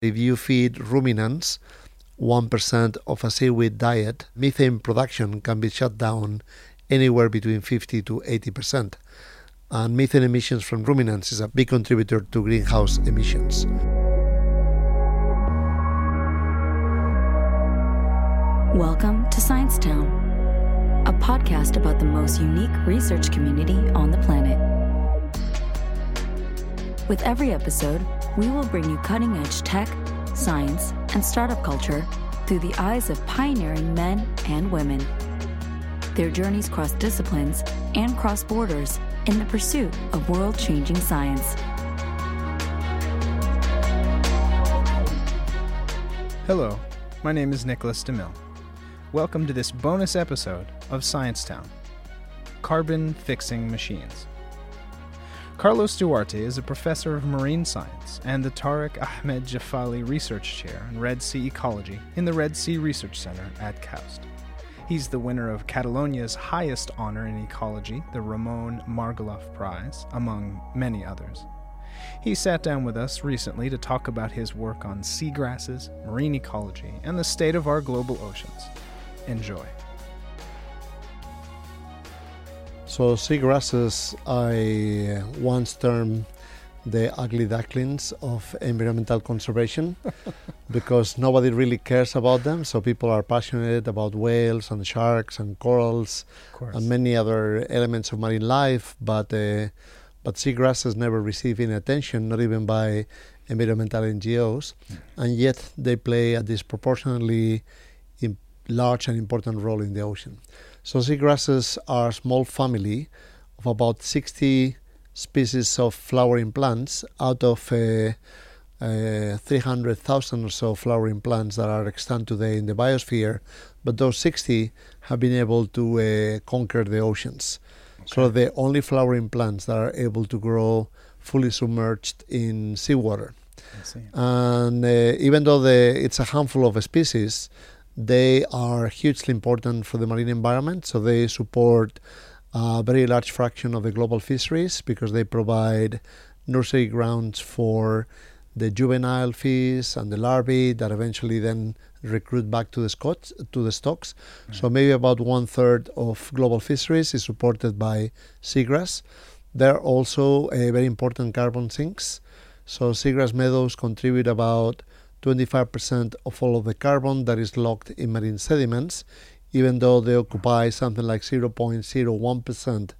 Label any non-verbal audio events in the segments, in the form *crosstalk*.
If you feed ruminants 1% of a seaweed diet, methane production can be shut down anywhere between 50 to 80%. And methane emissions from ruminants is a big contributor to greenhouse emissions. Welcome to Science Town, a podcast about the most unique research community on the planet. With every episode, we will bring you cutting edge tech, science, and startup culture through the eyes of pioneering men and women. Their journeys cross disciplines and cross borders in the pursuit of world changing science. Hello, my name is Nicholas DeMille. Welcome to this bonus episode of Science Town Carbon Fixing Machines. Carlos Duarte is a professor of marine science and the Tariq Ahmed Juffali Research Chair in Red Sea Ecology in the Red Sea Research Center at KAUST. He's the winner of Catalonia's highest honor in ecology, the Ramon Margalef Prize, among many others. He sat down with us recently to talk about his work on seagrasses, marine ecology, and the state of our global oceans. Enjoy. So seagrasses, I once termed the ugly ducklings of environmental conservation *laughs* because nobody really cares about them. So people are passionate about whales and sharks and corals and many other elements of marine life, but uh, but seagrasses never receive any attention, not even by environmental NGOs, mm. and yet they play a disproportionately large and important role in the ocean. So seagrasses are a small family of about 60 species of flowering plants out of uh, uh, 300,000 or so flowering plants that are extant today in the biosphere, but those 60 have been able to uh, conquer the oceans. Okay. So the only flowering plants that are able to grow fully submerged in seawater. And uh, even though the, it's a handful of species, they are hugely important for the marine environment, so they support a very large fraction of the global fisheries because they provide nursery grounds for the juvenile fish and the larvae that eventually then recruit back to the scots, to the stocks. Right. So maybe about one third of global fisheries is supported by seagrass. They're also a very important carbon sinks. So seagrass meadows contribute about 25% of all of the carbon that is locked in marine sediments, even though they occupy something like 0.01%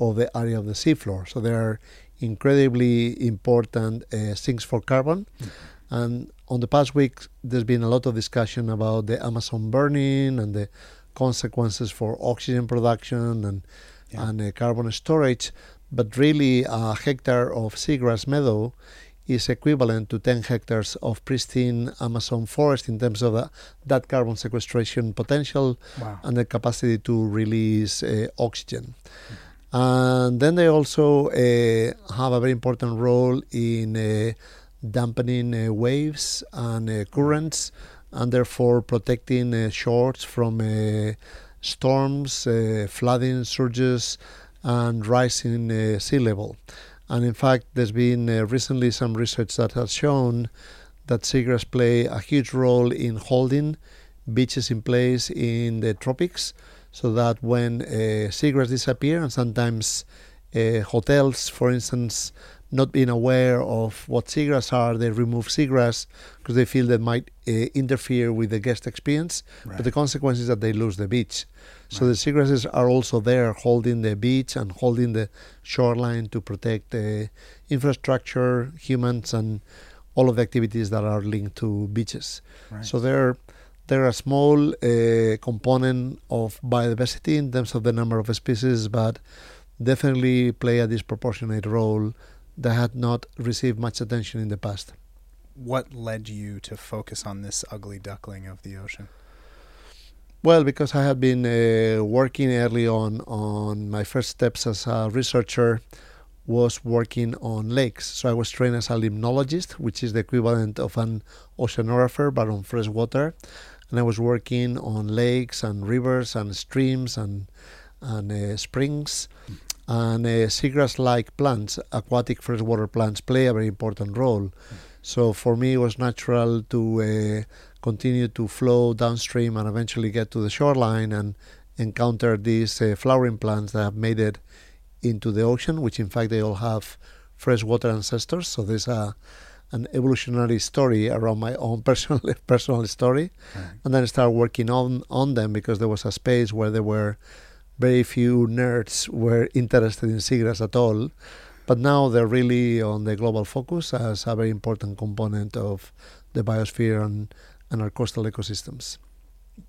of the area of the seafloor. So they are incredibly important uh, sinks for carbon. Mm-hmm. And on the past week, there's been a lot of discussion about the Amazon burning and the consequences for oxygen production and, yeah. and uh, carbon storage. But really, a hectare of seagrass meadow is equivalent to 10 hectares of pristine Amazon forest in terms of the, that carbon sequestration potential wow. and the capacity to release uh, oxygen. Mm. And then they also uh, have a very important role in uh, dampening uh, waves and uh, currents and therefore protecting uh, shores from storms, flooding, surges, and rising sea level. And in fact, there's been uh, recently some research that has shown that seagrass play a huge role in holding beaches in place in the tropics, so that when uh, seagrass disappear, and sometimes uh, hotels, for instance, not being aware of what seagrass are, they remove seagrass because they feel that might uh, interfere with the guest experience. Right. But the consequence is that they lose the beach. So right. the seagrasses are also there holding the beach and holding the shoreline to protect the infrastructure, humans, and all of the activities that are linked to beaches. Right. So they're they're a small uh, component of biodiversity in terms of the number of species, but definitely play a disproportionate role that had not received much attention in the past. What led you to focus on this ugly duckling of the ocean? Well, because I had been uh, working early on on my first steps as a researcher was working on lakes. So I was trained as a limnologist, which is the equivalent of an oceanographer but on fresh water. And I was working on lakes and rivers and streams and and uh, springs. And uh, seagrass like plants, aquatic freshwater plants, play a very important role. So for me, it was natural to uh, continue to flow downstream and eventually get to the shoreline and encounter these uh, flowering plants that have made it into the ocean, which in fact they all have freshwater ancestors. So there's a an evolutionary story around my own *laughs* personal personal story, right. and then I started working on on them because there was a space where there were very few nerds were interested in seagrass at all, but now they're really on the global focus as a very important component of the biosphere and, and our coastal ecosystems.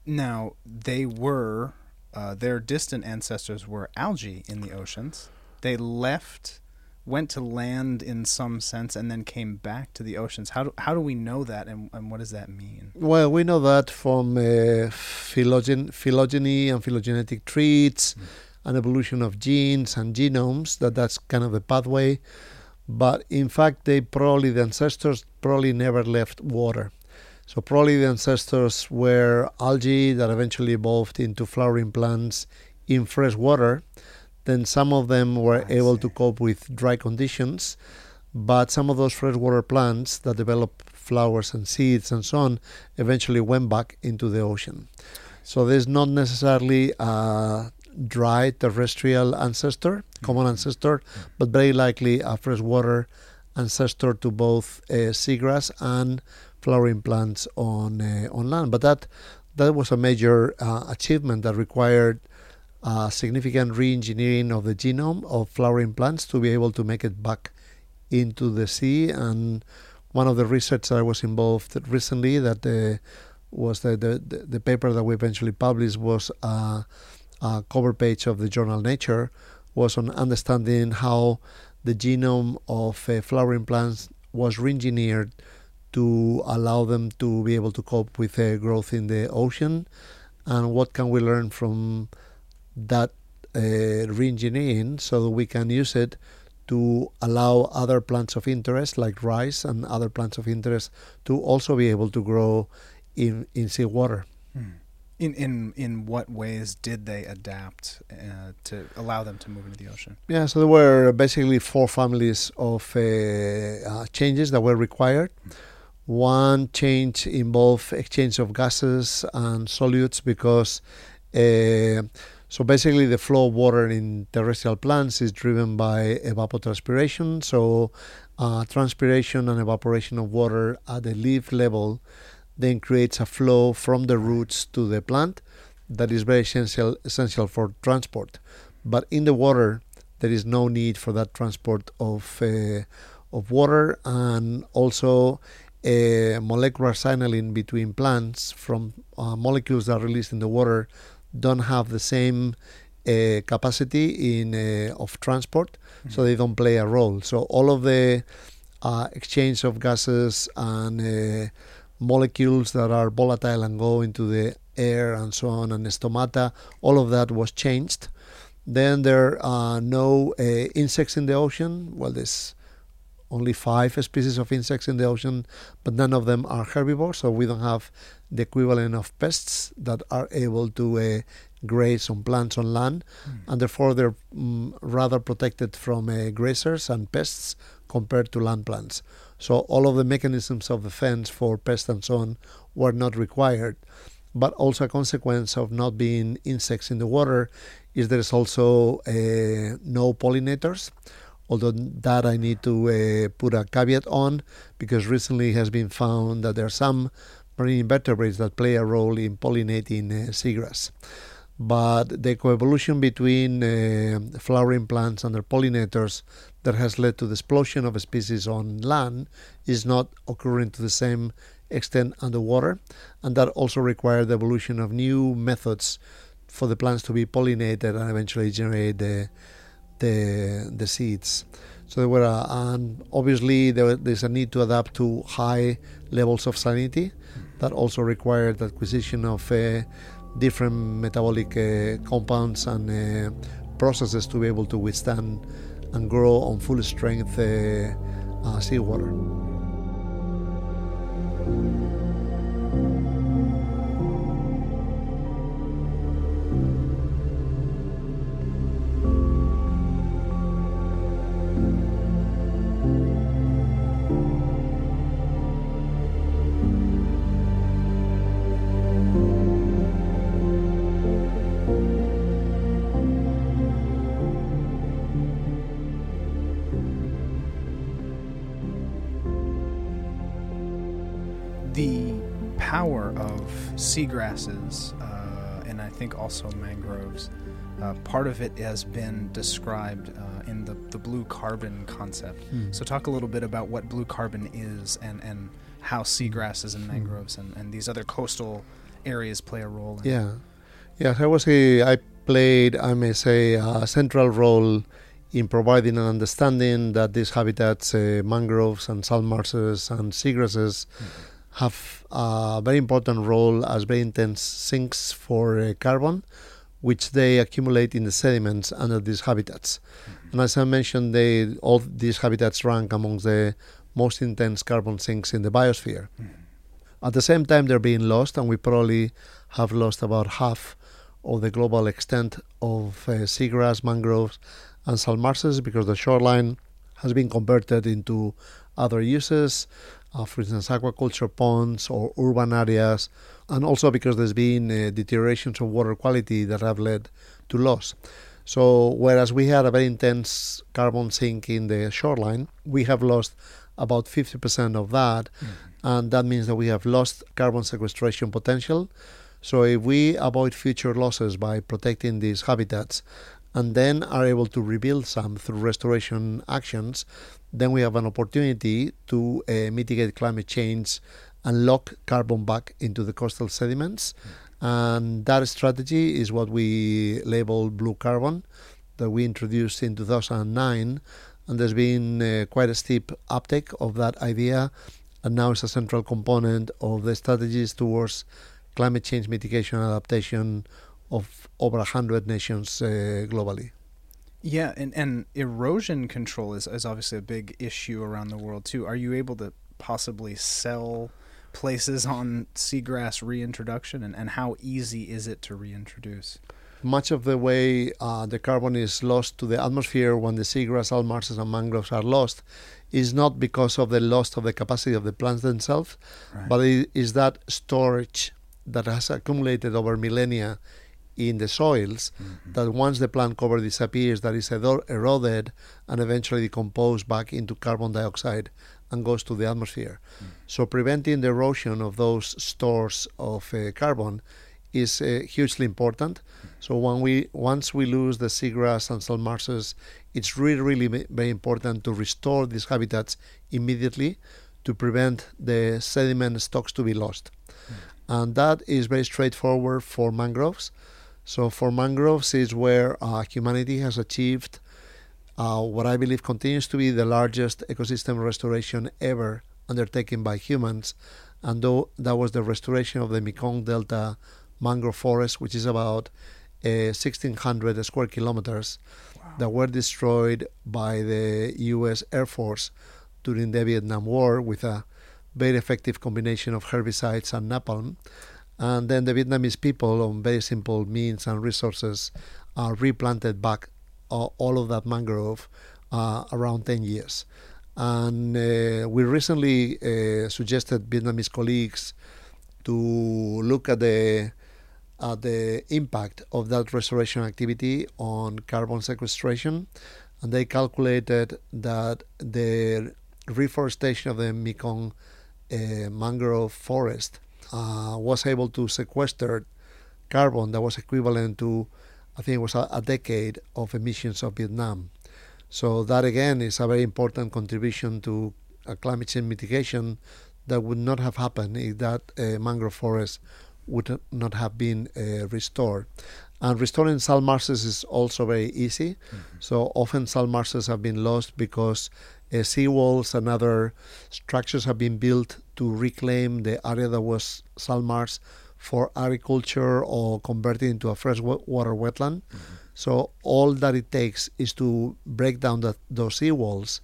Now they were uh, their distant ancestors were algae in the oceans. They left went to land in some sense and then came back to the oceans. How do, how do we know that and, and what does that mean? Well, we know that from uh, phylogen- phylogeny and phylogenetic trees mm. and evolution of genes and genomes, that that's kind of the pathway. But in fact, they probably, the ancestors probably never left water. So probably the ancestors were algae that eventually evolved into flowering plants in fresh water then some of them were I able see. to cope with dry conditions, but some of those freshwater plants that develop flowers and seeds and so on eventually went back into the ocean. So there's not necessarily a dry terrestrial ancestor, common mm-hmm. ancestor, but very likely a freshwater ancestor to both uh, seagrass and flowering plants on uh, on land. But that that was a major uh, achievement that required uh, significant re-engineering of the genome of flowering plants to be able to make it back into the sea. And one of the research I was involved recently that uh, was the, the, the paper that we eventually published was a, a cover page of the journal Nature was on understanding how the genome of uh, flowering plants was re-engineered to allow them to be able to cope with uh, growth in the ocean and what can we learn from that uh, re-engineering so that we can use it to allow other plants of interest like rice and other plants of interest to also be able to grow in in seawater. Hmm. In in in what ways did they adapt uh, to allow them to move into the ocean? Yeah, so there were basically four families of uh, uh, changes that were required. One change involved exchange of gases and solutes because uh, so basically, the flow of water in terrestrial plants is driven by evapotranspiration. So uh, transpiration and evaporation of water at the leaf level then creates a flow from the roots to the plant that is very essential essential for transport. But in the water, there is no need for that transport of uh, of water, and also a molecular signaling between plants from uh, molecules that are released in the water don't have the same uh, capacity in uh, of transport, mm-hmm. so they don't play a role. So all of the uh, exchange of gases and uh, molecules that are volatile and go into the air and so on, and stomata, all of that was changed. Then there are no uh, insects in the ocean. Well, there's only five species of insects in the ocean, but none of them are herbivores, so we don't have the equivalent of pests that are able to uh, graze on plants on land, mm. and therefore they're um, rather protected from uh, grazers and pests compared to land plants. So all of the mechanisms of defense for pests and so on were not required. But also a consequence of not being insects in the water is there's also uh, no pollinators although that I need to uh, put a caveat on because recently has been found that there are some marine invertebrates that play a role in pollinating uh, seagrass. But the coevolution between uh, flowering plants and their pollinators that has led to the explosion of species on land is not occurring to the same extent underwater, and that also required the evolution of new methods for the plants to be pollinated and eventually generate the the the seeds. So there were, uh, and obviously there, there's a need to adapt to high levels of salinity. That also required acquisition of uh, different metabolic uh, compounds and uh, processes to be able to withstand and grow on full strength uh, seawater. Of seagrasses, uh, and I think also mangroves, uh, part of it has been described uh, in the, the blue carbon concept. Hmm. So, talk a little bit about what blue carbon is and, and how seagrasses and mangroves and, and these other coastal areas play a role in Yeah, yeah. I was say I played, I may say, a central role in providing an understanding that these habitats, uh, mangroves and salt marshes and seagrasses, have a very important role as very intense sinks for uh, carbon, which they accumulate in the sediments under these habitats. And as I mentioned, they all these habitats rank amongst the most intense carbon sinks in the biosphere. At the same time, they're being lost, and we probably have lost about half of the global extent of uh, seagrass, mangroves, and salt marshes because the shoreline has been converted into other uses, uh, for instance, aquaculture ponds or urban areas, and also because there's been uh, deteriorations of water quality that have led to loss. So, whereas we had a very intense carbon sink in the shoreline, we have lost about 50% of that, and that means that we have lost carbon sequestration potential. So, if we avoid future losses by protecting these habitats and then are able to rebuild some through restoration actions, then we have an opportunity to uh, mitigate climate change and lock carbon back into the coastal sediments. And that strategy is what we label blue carbon that we introduced in 2009. And there's been uh, quite a steep uptake of that idea. And now it's a central component of the strategies towards climate change mitigation and adaptation of over 100 nations uh, globally. Yeah, and, and erosion control is, is obviously a big issue around the world too. Are you able to possibly sell places on seagrass reintroduction, and, and how easy is it to reintroduce? Much of the way uh, the carbon is lost to the atmosphere when the seagrass, salt marshes, and mangroves are lost is not because of the loss of the capacity of the plants themselves, Right. but it is that storage that has accumulated over millennia in the soils that once the plant cover disappears, that is ero- eroded and eventually decomposed back into carbon dioxide and goes to the atmosphere. So preventing the erosion of those stores of uh, carbon is uh, hugely important. So when we once we lose the seagrass and salt marshes, it's really really very important to restore these habitats immediately to prevent the sediment stocks to be lost. And that is very straightforward for mangroves. So for mangroves is where uh, humanity has achieved uh, what I believe continues to be the largest ecosystem restoration ever undertaken by humans, and though that was the restoration of the Mekong Delta mangrove forest, which is about uh, 1,600 square kilometers, that were destroyed by the U.S. Air Force during the Vietnam War with a very effective combination of herbicides and napalm. And then the Vietnamese people, on very simple means and resources, uh, replanted back uh, all of that mangrove uh, around 10 years. And uh, we recently uh, suggested Vietnamese colleagues to look at the at the impact of that restoration activity on carbon sequestration, and they calculated that the reforestation of the Mekong uh, mangrove forest uh, was able to sequester carbon that was equivalent to, I think it was a, a decade of emissions of Vietnam. So that again is a very important contribution to uh, climate change mitigation that would not have happened if that uh, mangrove forest would not have been uh, restored. And restoring salt marshes is also very easy. So often salt marshes have been lost because uh, seawalls and other structures have been built to reclaim the area that was salt marsh for agriculture or convert it into a freshwater wetland. Mm-hmm. So all that it takes is to break down that, those seawalls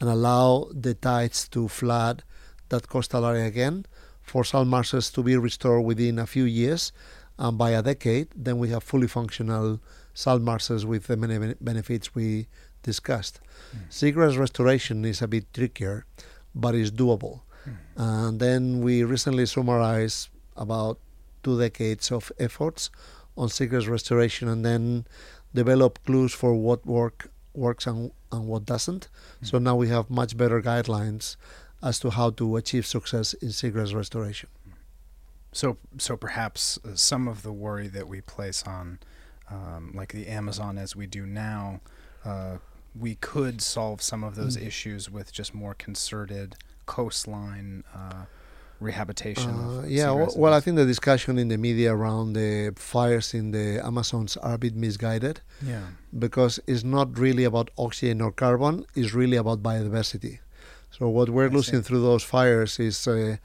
and allow the tides to flood that coastal area again for salt marshes to be restored within a few years. And by a decade, then we have fully functional salt marshes with the many benefits we discussed. Mm. Seagrass restoration is a bit trickier, but it's doable. And then we recently summarized about two decades of efforts on seagrass restoration and then develop clues for what work works and, and what doesn't. So now we have much better guidelines as to how to achieve success in seagrass restoration. So, so perhaps uh, some of the worry that we place on, um, like the Amazon as we do now, uh, we could solve some of those mm. issues with just more concerted coastline uh, rehabilitation. Uh, yeah, well, well, I think the discussion in the media around the fires in the Amazons are a bit misguided. Yeah, because it's not really about oxygen or carbon; it's really about biodiversity. So what we're I losing see. through those fires is uh,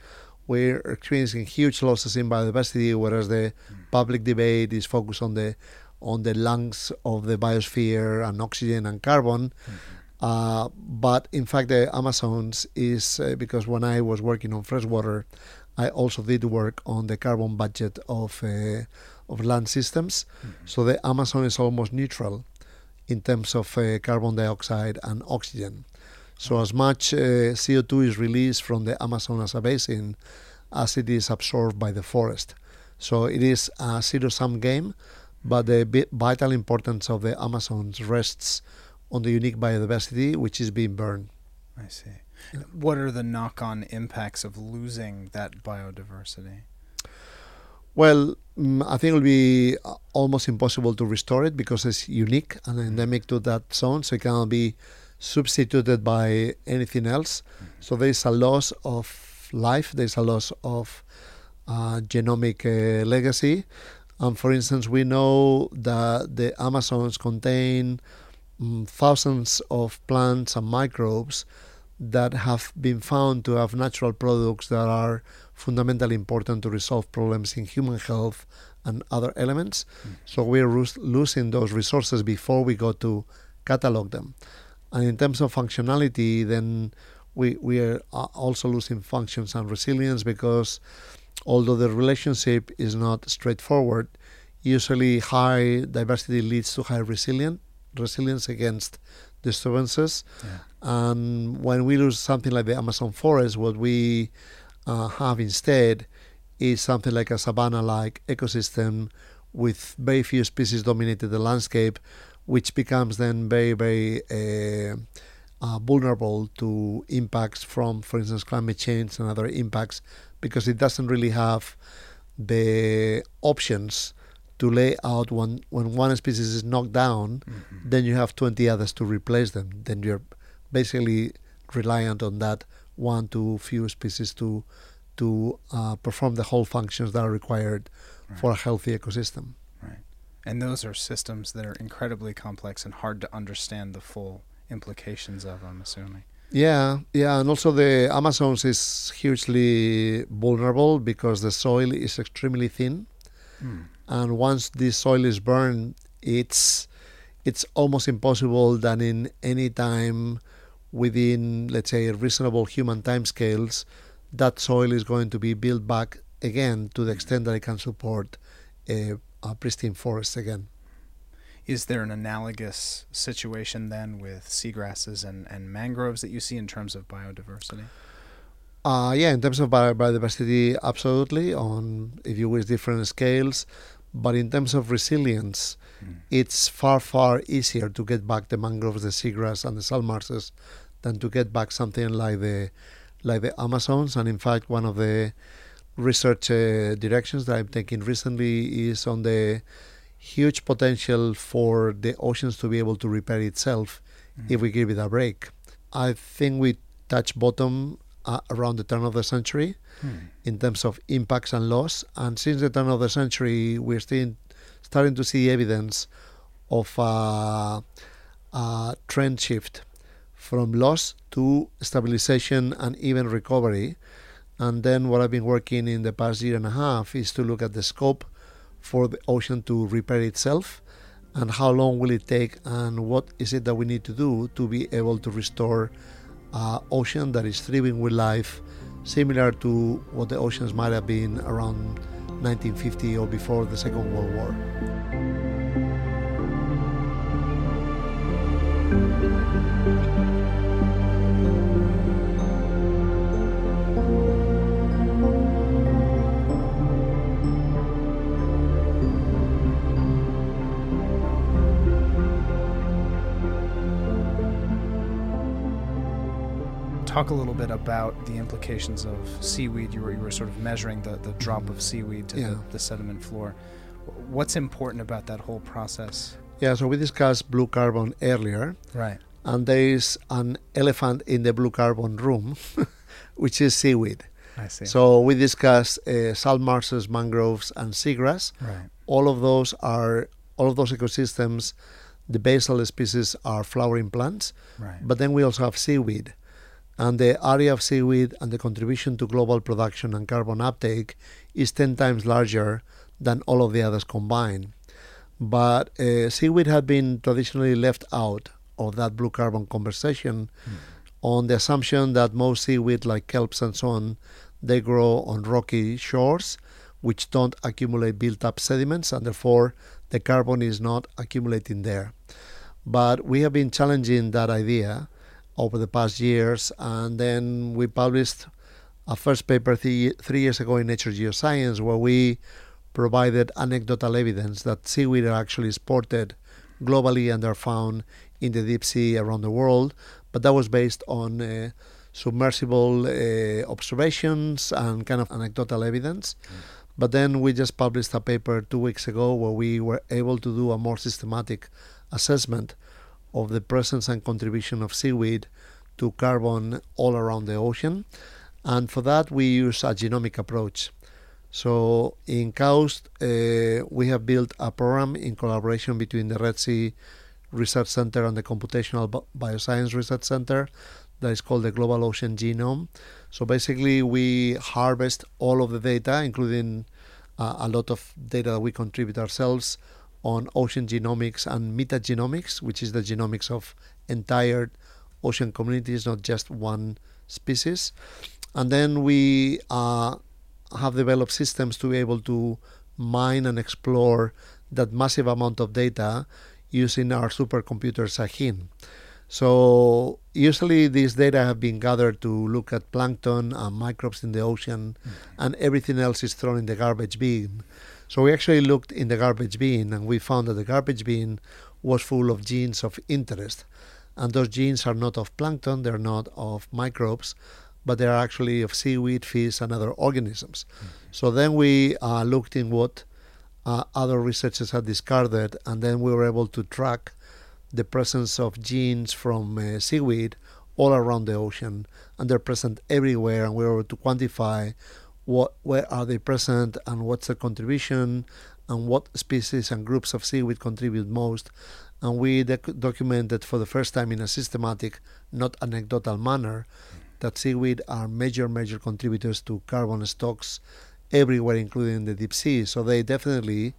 we're experiencing huge losses in biodiversity, whereas the mm. public debate is focused on the on the lungs of the biosphere and oxygen and carbon. Mm-hmm. Uh, but in fact, the Amazons is uh, because when I was working on freshwater, I also did work on the carbon budget of uh, of land systems. Mm-hmm. So the Amazon is almost neutral in terms of uh, carbon dioxide and oxygen. So as much uh, CO2 is released from the Amazon as a basin as it is absorbed by the forest. So it is a zero-sum game, but the vital importance of the Amazons rests on the unique biodiversity which is being burned. I see. What are the knock-on impacts of losing that biodiversity? Well, mm, I think it will be uh, almost impossible to restore it because it's unique and endemic to that zone, so it cannot be substituted by anything else. Mm-hmm. So there is a loss of life, there is a loss of uh, genomic uh, legacy. And for instance, we know that the Amazons contain thousands of plants and microbes that have been found to have natural products that are fundamentally important to resolve problems in human health and other elements. Mm. So we're losing those resources before we go to catalog them. And in terms of functionality, then we, we are uh, also losing functions and resilience because although the relationship is not straightforward, usually high diversity leads to high resilience resilience against disturbances. Yeah. And when we lose something like the Amazon forest, what we uh, have instead is something like a savanna-like ecosystem with very few species dominating the landscape, which becomes then very, very uh, uh, vulnerable to impacts from, for instance, climate change and other impacts, because it doesn't really have the options to lay out when when one species is knocked down, mm-hmm. then you have 20 others to replace them. Then you're basically reliant on that one to few species to to uh, perform the whole functions that are required right. for a healthy ecosystem. Right, and those are systems that are incredibly complex and hard to understand the full implications of, I'm assuming. Yeah, yeah, and also the Amazons is hugely vulnerable because the soil is extremely thin, mm. And once this soil is burned, it's it's almost impossible that in any time within, let's say, reasonable human timescales, that soil is going to be built back again to the extent that it can support a uh, pristine forest again. Is there an analogous situation then with seagrasses and, and mangroves that you see in terms of biodiversity? Uh, yeah, in terms of biodiversity, absolutely, on, if you wish, different scales. But in terms of resilience, mm. it's far, far easier to get back the mangroves, the seagrass, and the salt marshes than to get back something like the like the Amazons. And in fact, one of the research uh, directions that I'm taking recently is on the huge potential for the oceans to be able to repair itself mm-hmm. if we give it a break. I think we touch bottom uh, around the turn of the century mm. in terms of impacts and loss. And since the turn of the century, we're still starting to see evidence of a, a trend shift from loss to stabilization and even recovery and then what I've been working in the past year and a half is to look at the scope for the ocean to repair itself and how long will it take and what is it that we need to do to be able to restore uh, ocean that is thriving with life, similar to what the oceans might have been around 1950 or before the Second World War. Talk a little bit about the implications of seaweed. You were, you were sort of measuring the, the drop of seaweed to Yeah. the, the sediment floor. What's important about that whole process? Yeah, so we discussed blue carbon earlier, Right. and there is an elephant in the blue carbon room, *laughs* which is seaweed. I see. So we discussed uh, salt marshes, mangroves, and seagrass. right. All of those are all of those ecosystems. The basal species are flowering plants, Right. but then we also have seaweed, and the area of seaweed and the contribution to global production and carbon uptake is ten times larger than all of the others combined. But uh, seaweed had been traditionally left out of that blue carbon conversation on the assumption that most seaweed, like kelps and so on, they grow on rocky shores, which don't accumulate built-up sediments, and therefore the carbon is not accumulating there. But we have been challenging that idea over the past years, and then we published a first paper three, three years ago in Nature Geoscience where we provided anecdotal evidence that seaweed are actually exported globally and are found in the deep sea around the world, but that was based on uh, submersible uh, observations and kind of anecdotal evidence. But then we just published a paper two weeks ago where we were able to do a more systematic assessment of the presence and contribution of seaweed to carbon all around the ocean. And for that, we use a genomic approach. So in KAUST, uh, we have built a program in collaboration between the Red Sea Research Center and the Computational Bi- Bioscience Research Center that is called the Global Ocean Genome. So basically, we harvest all of the data, including uh, a lot of data that we contribute ourselves on ocean genomics and metagenomics, which is the genomics of entire ocean communities, not just one species. And then we uh, have developed systems to be able to mine and explore that massive amount of data using our supercomputer Shaheen. So usually these data have been gathered to look at plankton and microbes in the ocean, and everything else is thrown in the garbage bin. So we actually looked in the garbage bin, and we found that the garbage bin was full of genes of interest, and those genes are not of plankton, they're not of microbes, but they are actually of seaweed, fish, and other organisms. So then we uh, looked in what uh, other researchers had discarded, and then we were able to track the presence of genes from uh, seaweed all around the ocean, and they're present everywhere, and we were able to quantify what where are they present and what's their contribution, and what species and groups of seaweed contribute most. And we doc- documented for the first time in a systematic, not anecdotal manner, that seaweed are major, major contributors to carbon stocks everywhere, including in the deep sea. So they definitely,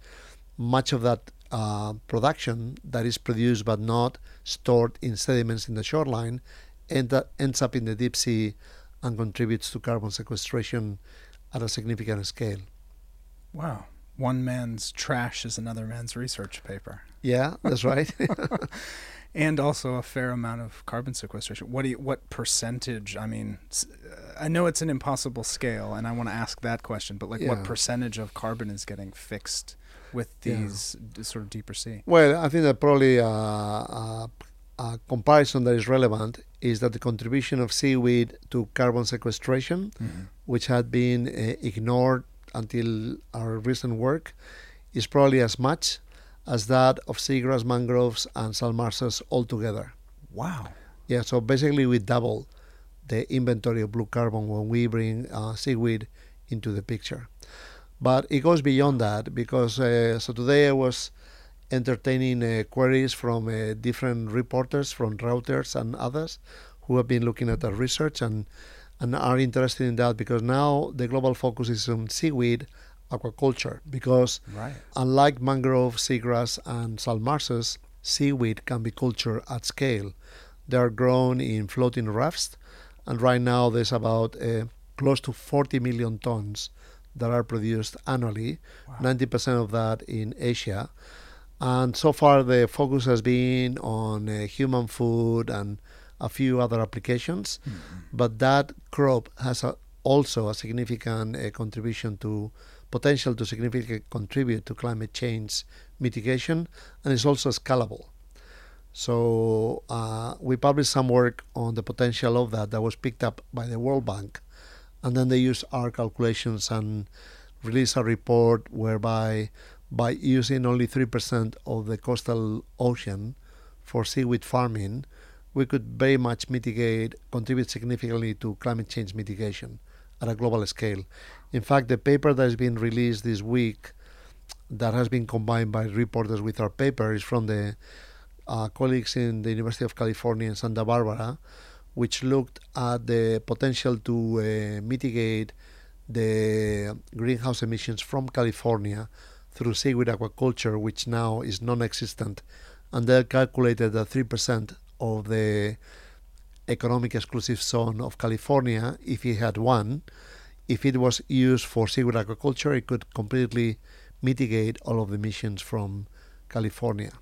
much of that uh, production that is produced but not stored in sediments in the shoreline end ends up in the deep sea and contributes to carbon sequestration at a significant scale. Wow. One man's trash is another man's research paper. Yeah, that's right. *laughs* *laughs* and also a fair amount of carbon sequestration. What do you, what percentage? I mean, I know it's an impossible scale, and I want to ask that question. But like, what percentage of carbon is getting fixed with Yeah. these d- sort of deeper sea? Well, I think that probably uh, a, a comparison that is relevant is that the contribution of seaweed to carbon sequestration, which had been uh, ignored until our recent work, is probably as much as that of seagrass, mangroves, and salt marshes altogether. Wow. Yeah, so basically we double the inventory of blue carbon when we bring uh, seaweed into the picture. But it goes beyond that because uh, so today I was entertaining uh, queries from uh, different reporters from Reuters and others who have been looking at our research and and are interested in that because now the global focus is on seaweed aquaculture because Right. Unlike mangrove, seagrass, and salt marshes, seaweed can be cultured at scale. They are grown in floating rafts, and right now there's about uh, close to 40 million tons that are produced annually, wow. 90% of that in Asia. And so far, the focus has been on uh, human food and a few other applications, but that crop has a, also a significant uh, contribution to potential to significantly contribute to climate change mitigation, and is also scalable. So uh, we published some work on the potential of that that was picked up by the World Bank, and then they used our calculations and released a report whereby by using only 3% of the coastal ocean for seaweed farming, we could very much mitigate, contribute significantly to climate change mitigation at a global scale. In fact, the paper that has been released this week, that has been combined by reporters with our paper, is from the uh, colleagues in the University of California in Santa Barbara, which looked at the potential to uh, mitigate the greenhouse emissions from California through seaweed aquaculture, which now is non existent. And they calculated that 3% of the economic exclusive zone of California, if it had one, if it was used for seaweed agriculture, it could completely mitigate all of the emissions from California.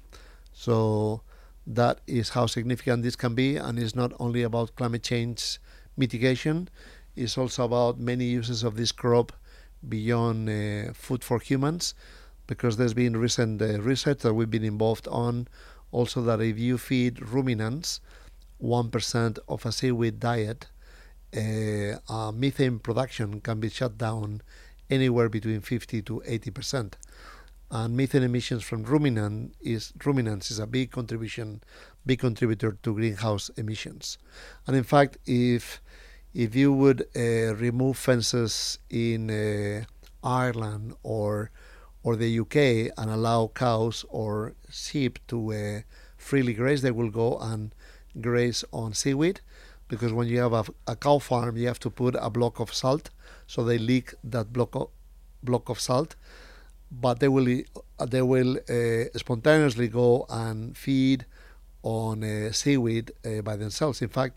So that is how significant this can be, and it's not only about climate change mitigation, it's also about many uses of this crop beyond uh, food for humans, because there's been recent uh, research that we've been involved on also that if you feed ruminants 1% of a seaweed diet, uh, uh, methane production can be shut down anywhere between 50 to 80 percent. And methane emissions from ruminant is ruminants is a big contribution, big contributor to greenhouse emissions. And in fact, if if you would uh, remove fences in uh, Ireland or or the UK and allow cows or sheep to uh, freely graze, they will go and graze on seaweed because when you have a, a, cow farm, you have to put a block of salt, so they leak that block of, block of salt. But they will they will uh, spontaneously go and feed on uh, seaweed uh, by themselves. In fact,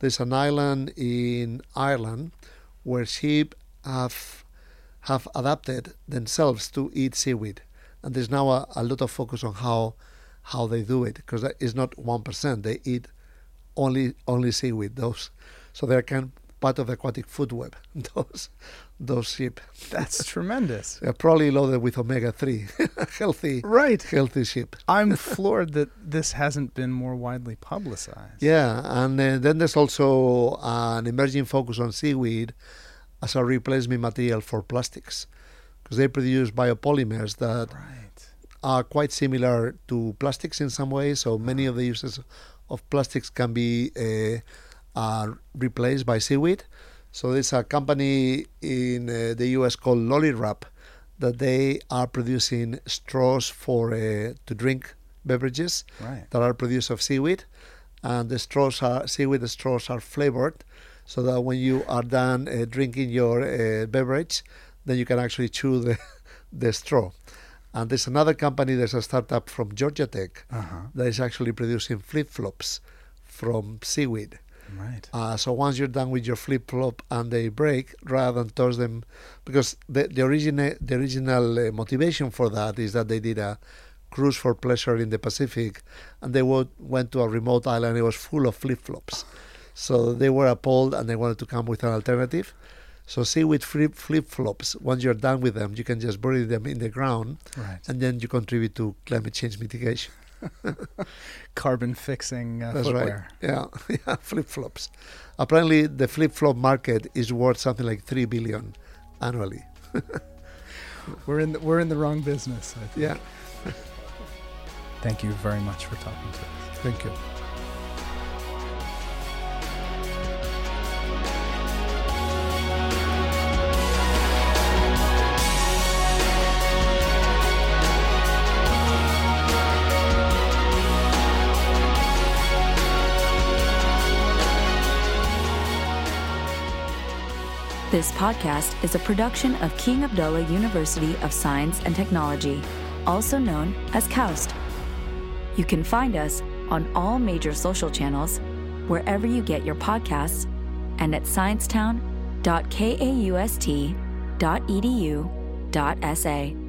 there's an island in Ireland where sheep have have adapted themselves to eat seaweed, and there's now a, a lot of focus on how how they do it because it's not one percent. They eat only only seaweed. Those, so they're kind of part of the aquatic food web. *laughs* Those those sheep. That's *laughs* tremendous. They're probably loaded with omega three, *laughs* healthy right healthy sheep. I'm floored that this hasn't been more widely publicized. Yeah, and uh, then there's also an emerging focus on seaweed as a replacement material for plastics because they produce biopolymers that right. are quite similar to plastics in some ways. So many of the uses of plastics can be uh, uh, replaced by seaweed. So there's a company in uh, the US called Loliware that they are producing straws for uh, to drink beverages right. that are produced of seaweed, and the straws are seaweed straws are flavored, so that when you are done uh, drinking your uh, beverage, then you can actually chew the *laughs* the straw. And there's another company, there's a startup from Georgia Tech Uh-huh. that is actually producing flip flops from seaweed. Right. Uh, so once you're done with your flip flop and they break, rather than toss them, because the the original the original uh, motivation for that is that they did a cruise for pleasure in the Pacific, and they wo- went to a remote island. It was full of flip flops, so they were appalled and they wanted to come with an alternative. So seaweed flip flip flops. Once you're done with them, you can just bury them in the ground, Right. and then you contribute to climate change mitigation. *laughs* Carbon fixing uh, That's footwear. right. Yeah, *laughs* yeah, flip flops. Apparently, the flip flop market is worth something like three billion annually. *laughs* We're in the, we're in the wrong business. I think. Yeah, Thank you very much for talking to us. thank you. This podcast is a production of King Abdullah University of Science and Technology, also known as KAUST. You can find us on all major social channels, wherever you get your podcasts, and at sciencetown.kaust.edu.sa.